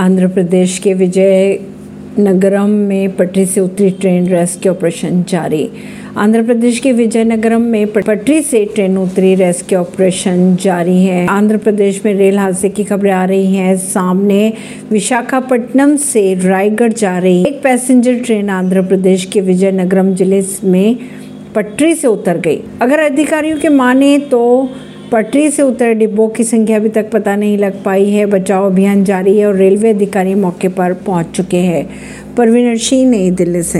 आंध्र प्रदेश के विजय नगरम में पटरी से उतरी ट्रेन रेस्क्यू ऑपरेशन जारी। आंध्र प्रदेश के विजयनगरम में पटरी से ट्रेन उतरी, रेस्क्यू ऑपरेशन जारी है। आंध्र प्रदेश में रेल हादसे की खबरें आ रही हैं। सामने विशाखापट्टनम से रायगढ़ जा रही एक पैसेंजर ट्रेन आंध्र प्रदेश के विजयनगरम ज़िले में पटरी से उतर गई। अगर अधिकारियों के माने तो पटरी से उतरे डिब्बों की संख्या अभी तक पता नहीं लग पाई है। बचाव अभियान जारी है और रेलवे अधिकारी मौके पर पहुँच चुके हैं। परवीन सिंह नई दिल्ली से।